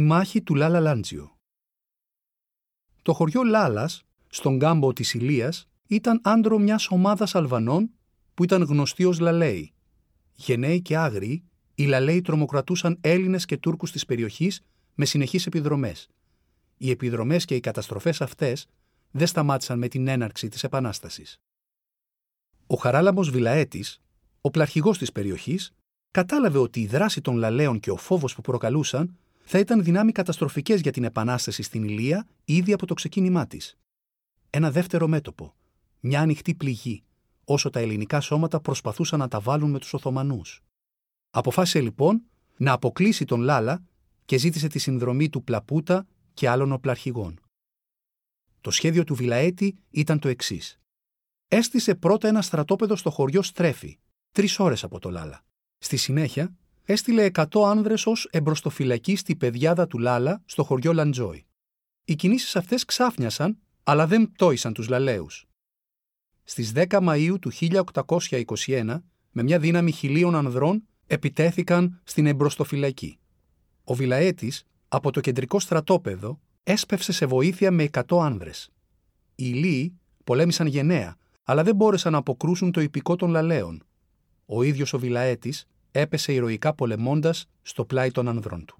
Η μάχη του Λάλα Λάντζιο. Το χωριό Λάλας, στον κάμπο της Ηλίας, ήταν άντρο μιας ομάδας Αλβανών που ήταν γνωστοί ως Λαλέοι. Γενναίοι και άγριοι, οι Λαλέοι τρομοκρατούσαν Έλληνες και Τούρκους της περιοχής με συνεχείς επιδρομές. Οι επιδρομές και οι καταστροφές αυτές δεν σταμάτησαν με την έναρξη της Επανάστασης. Ο Χαράλαμος Βιλαέτης, ο πλαρχηγός της περιοχής, κατάλαβε ότι η δράση των Λαλέων και ο φόβος που προκαλούσαν θα ήταν δυνάμει καταστροφικές για την Επανάσταση στην Ηλία ήδη από το ξεκίνημά της. Ένα δεύτερο μέτωπο, μια ανοιχτή πληγή, όσο τα ελληνικά σώματα προσπαθούσαν να τα βάλουν με τους Οθωμανούς. Αποφάσισε λοιπόν να αποκλείσει τον Λάλα και ζήτησε τη συνδρομή του Πλαπούτα και άλλων οπλαρχηγών. Το σχέδιο του Βιλαέτη ήταν το εξής. Έστησε πρώτα ένα στρατόπεδο στο χωριό Στρέφη, τρεις ώρες από το Λάλα. Στη συνέχεια έστειλε 100 άνδρες ως εμπροστοφυλακή στη πεδιάδα του Λάλα στο χωριό Λαντζόι. Οι κινήσεις αυτές ξάφνιασαν, αλλά δεν πτώησαν τους Λαλαίου. Στις 10 Μαου του 1821, με μια δύναμη χιλίων ανδρών, επιτέθηκαν στην εμπροστοφυλακή. Ο Βιλαέτης, από το κεντρικό στρατόπεδο, έσπευσε σε βοήθεια με 100 άνδρες. Οι Λίοι πολέμησαν γενναία, αλλά δεν μπόρεσαν να αποκρούσουν το υπηκό των Λαλαίων. Ο ίδιος ο Βιλαέτης έπεσε ηρωικά πολεμώντας στο πλάι των ανδρών του.